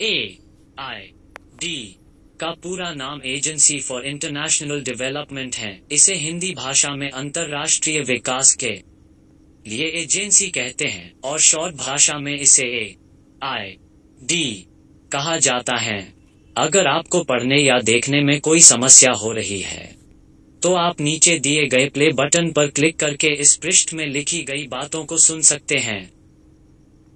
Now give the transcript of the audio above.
A I D का पूरा नाम एजेंसी फॉर इंटरनेशनल डेवलपमेंट है। इसे हिंदी भाषा में अंतर्राष्ट्रीय विकास के लिए एजेंसी कहते हैं और शॉर्ट भाषा में इसे ए आई डी कहा जाता है। अगर आपको पढ़ने या देखने में कोई समस्या हो रही है तो आप नीचे दिए गए प्ले बटन पर क्लिक करके इस पृष्ठ में लिखी गई बातों को सुन सकते हैं।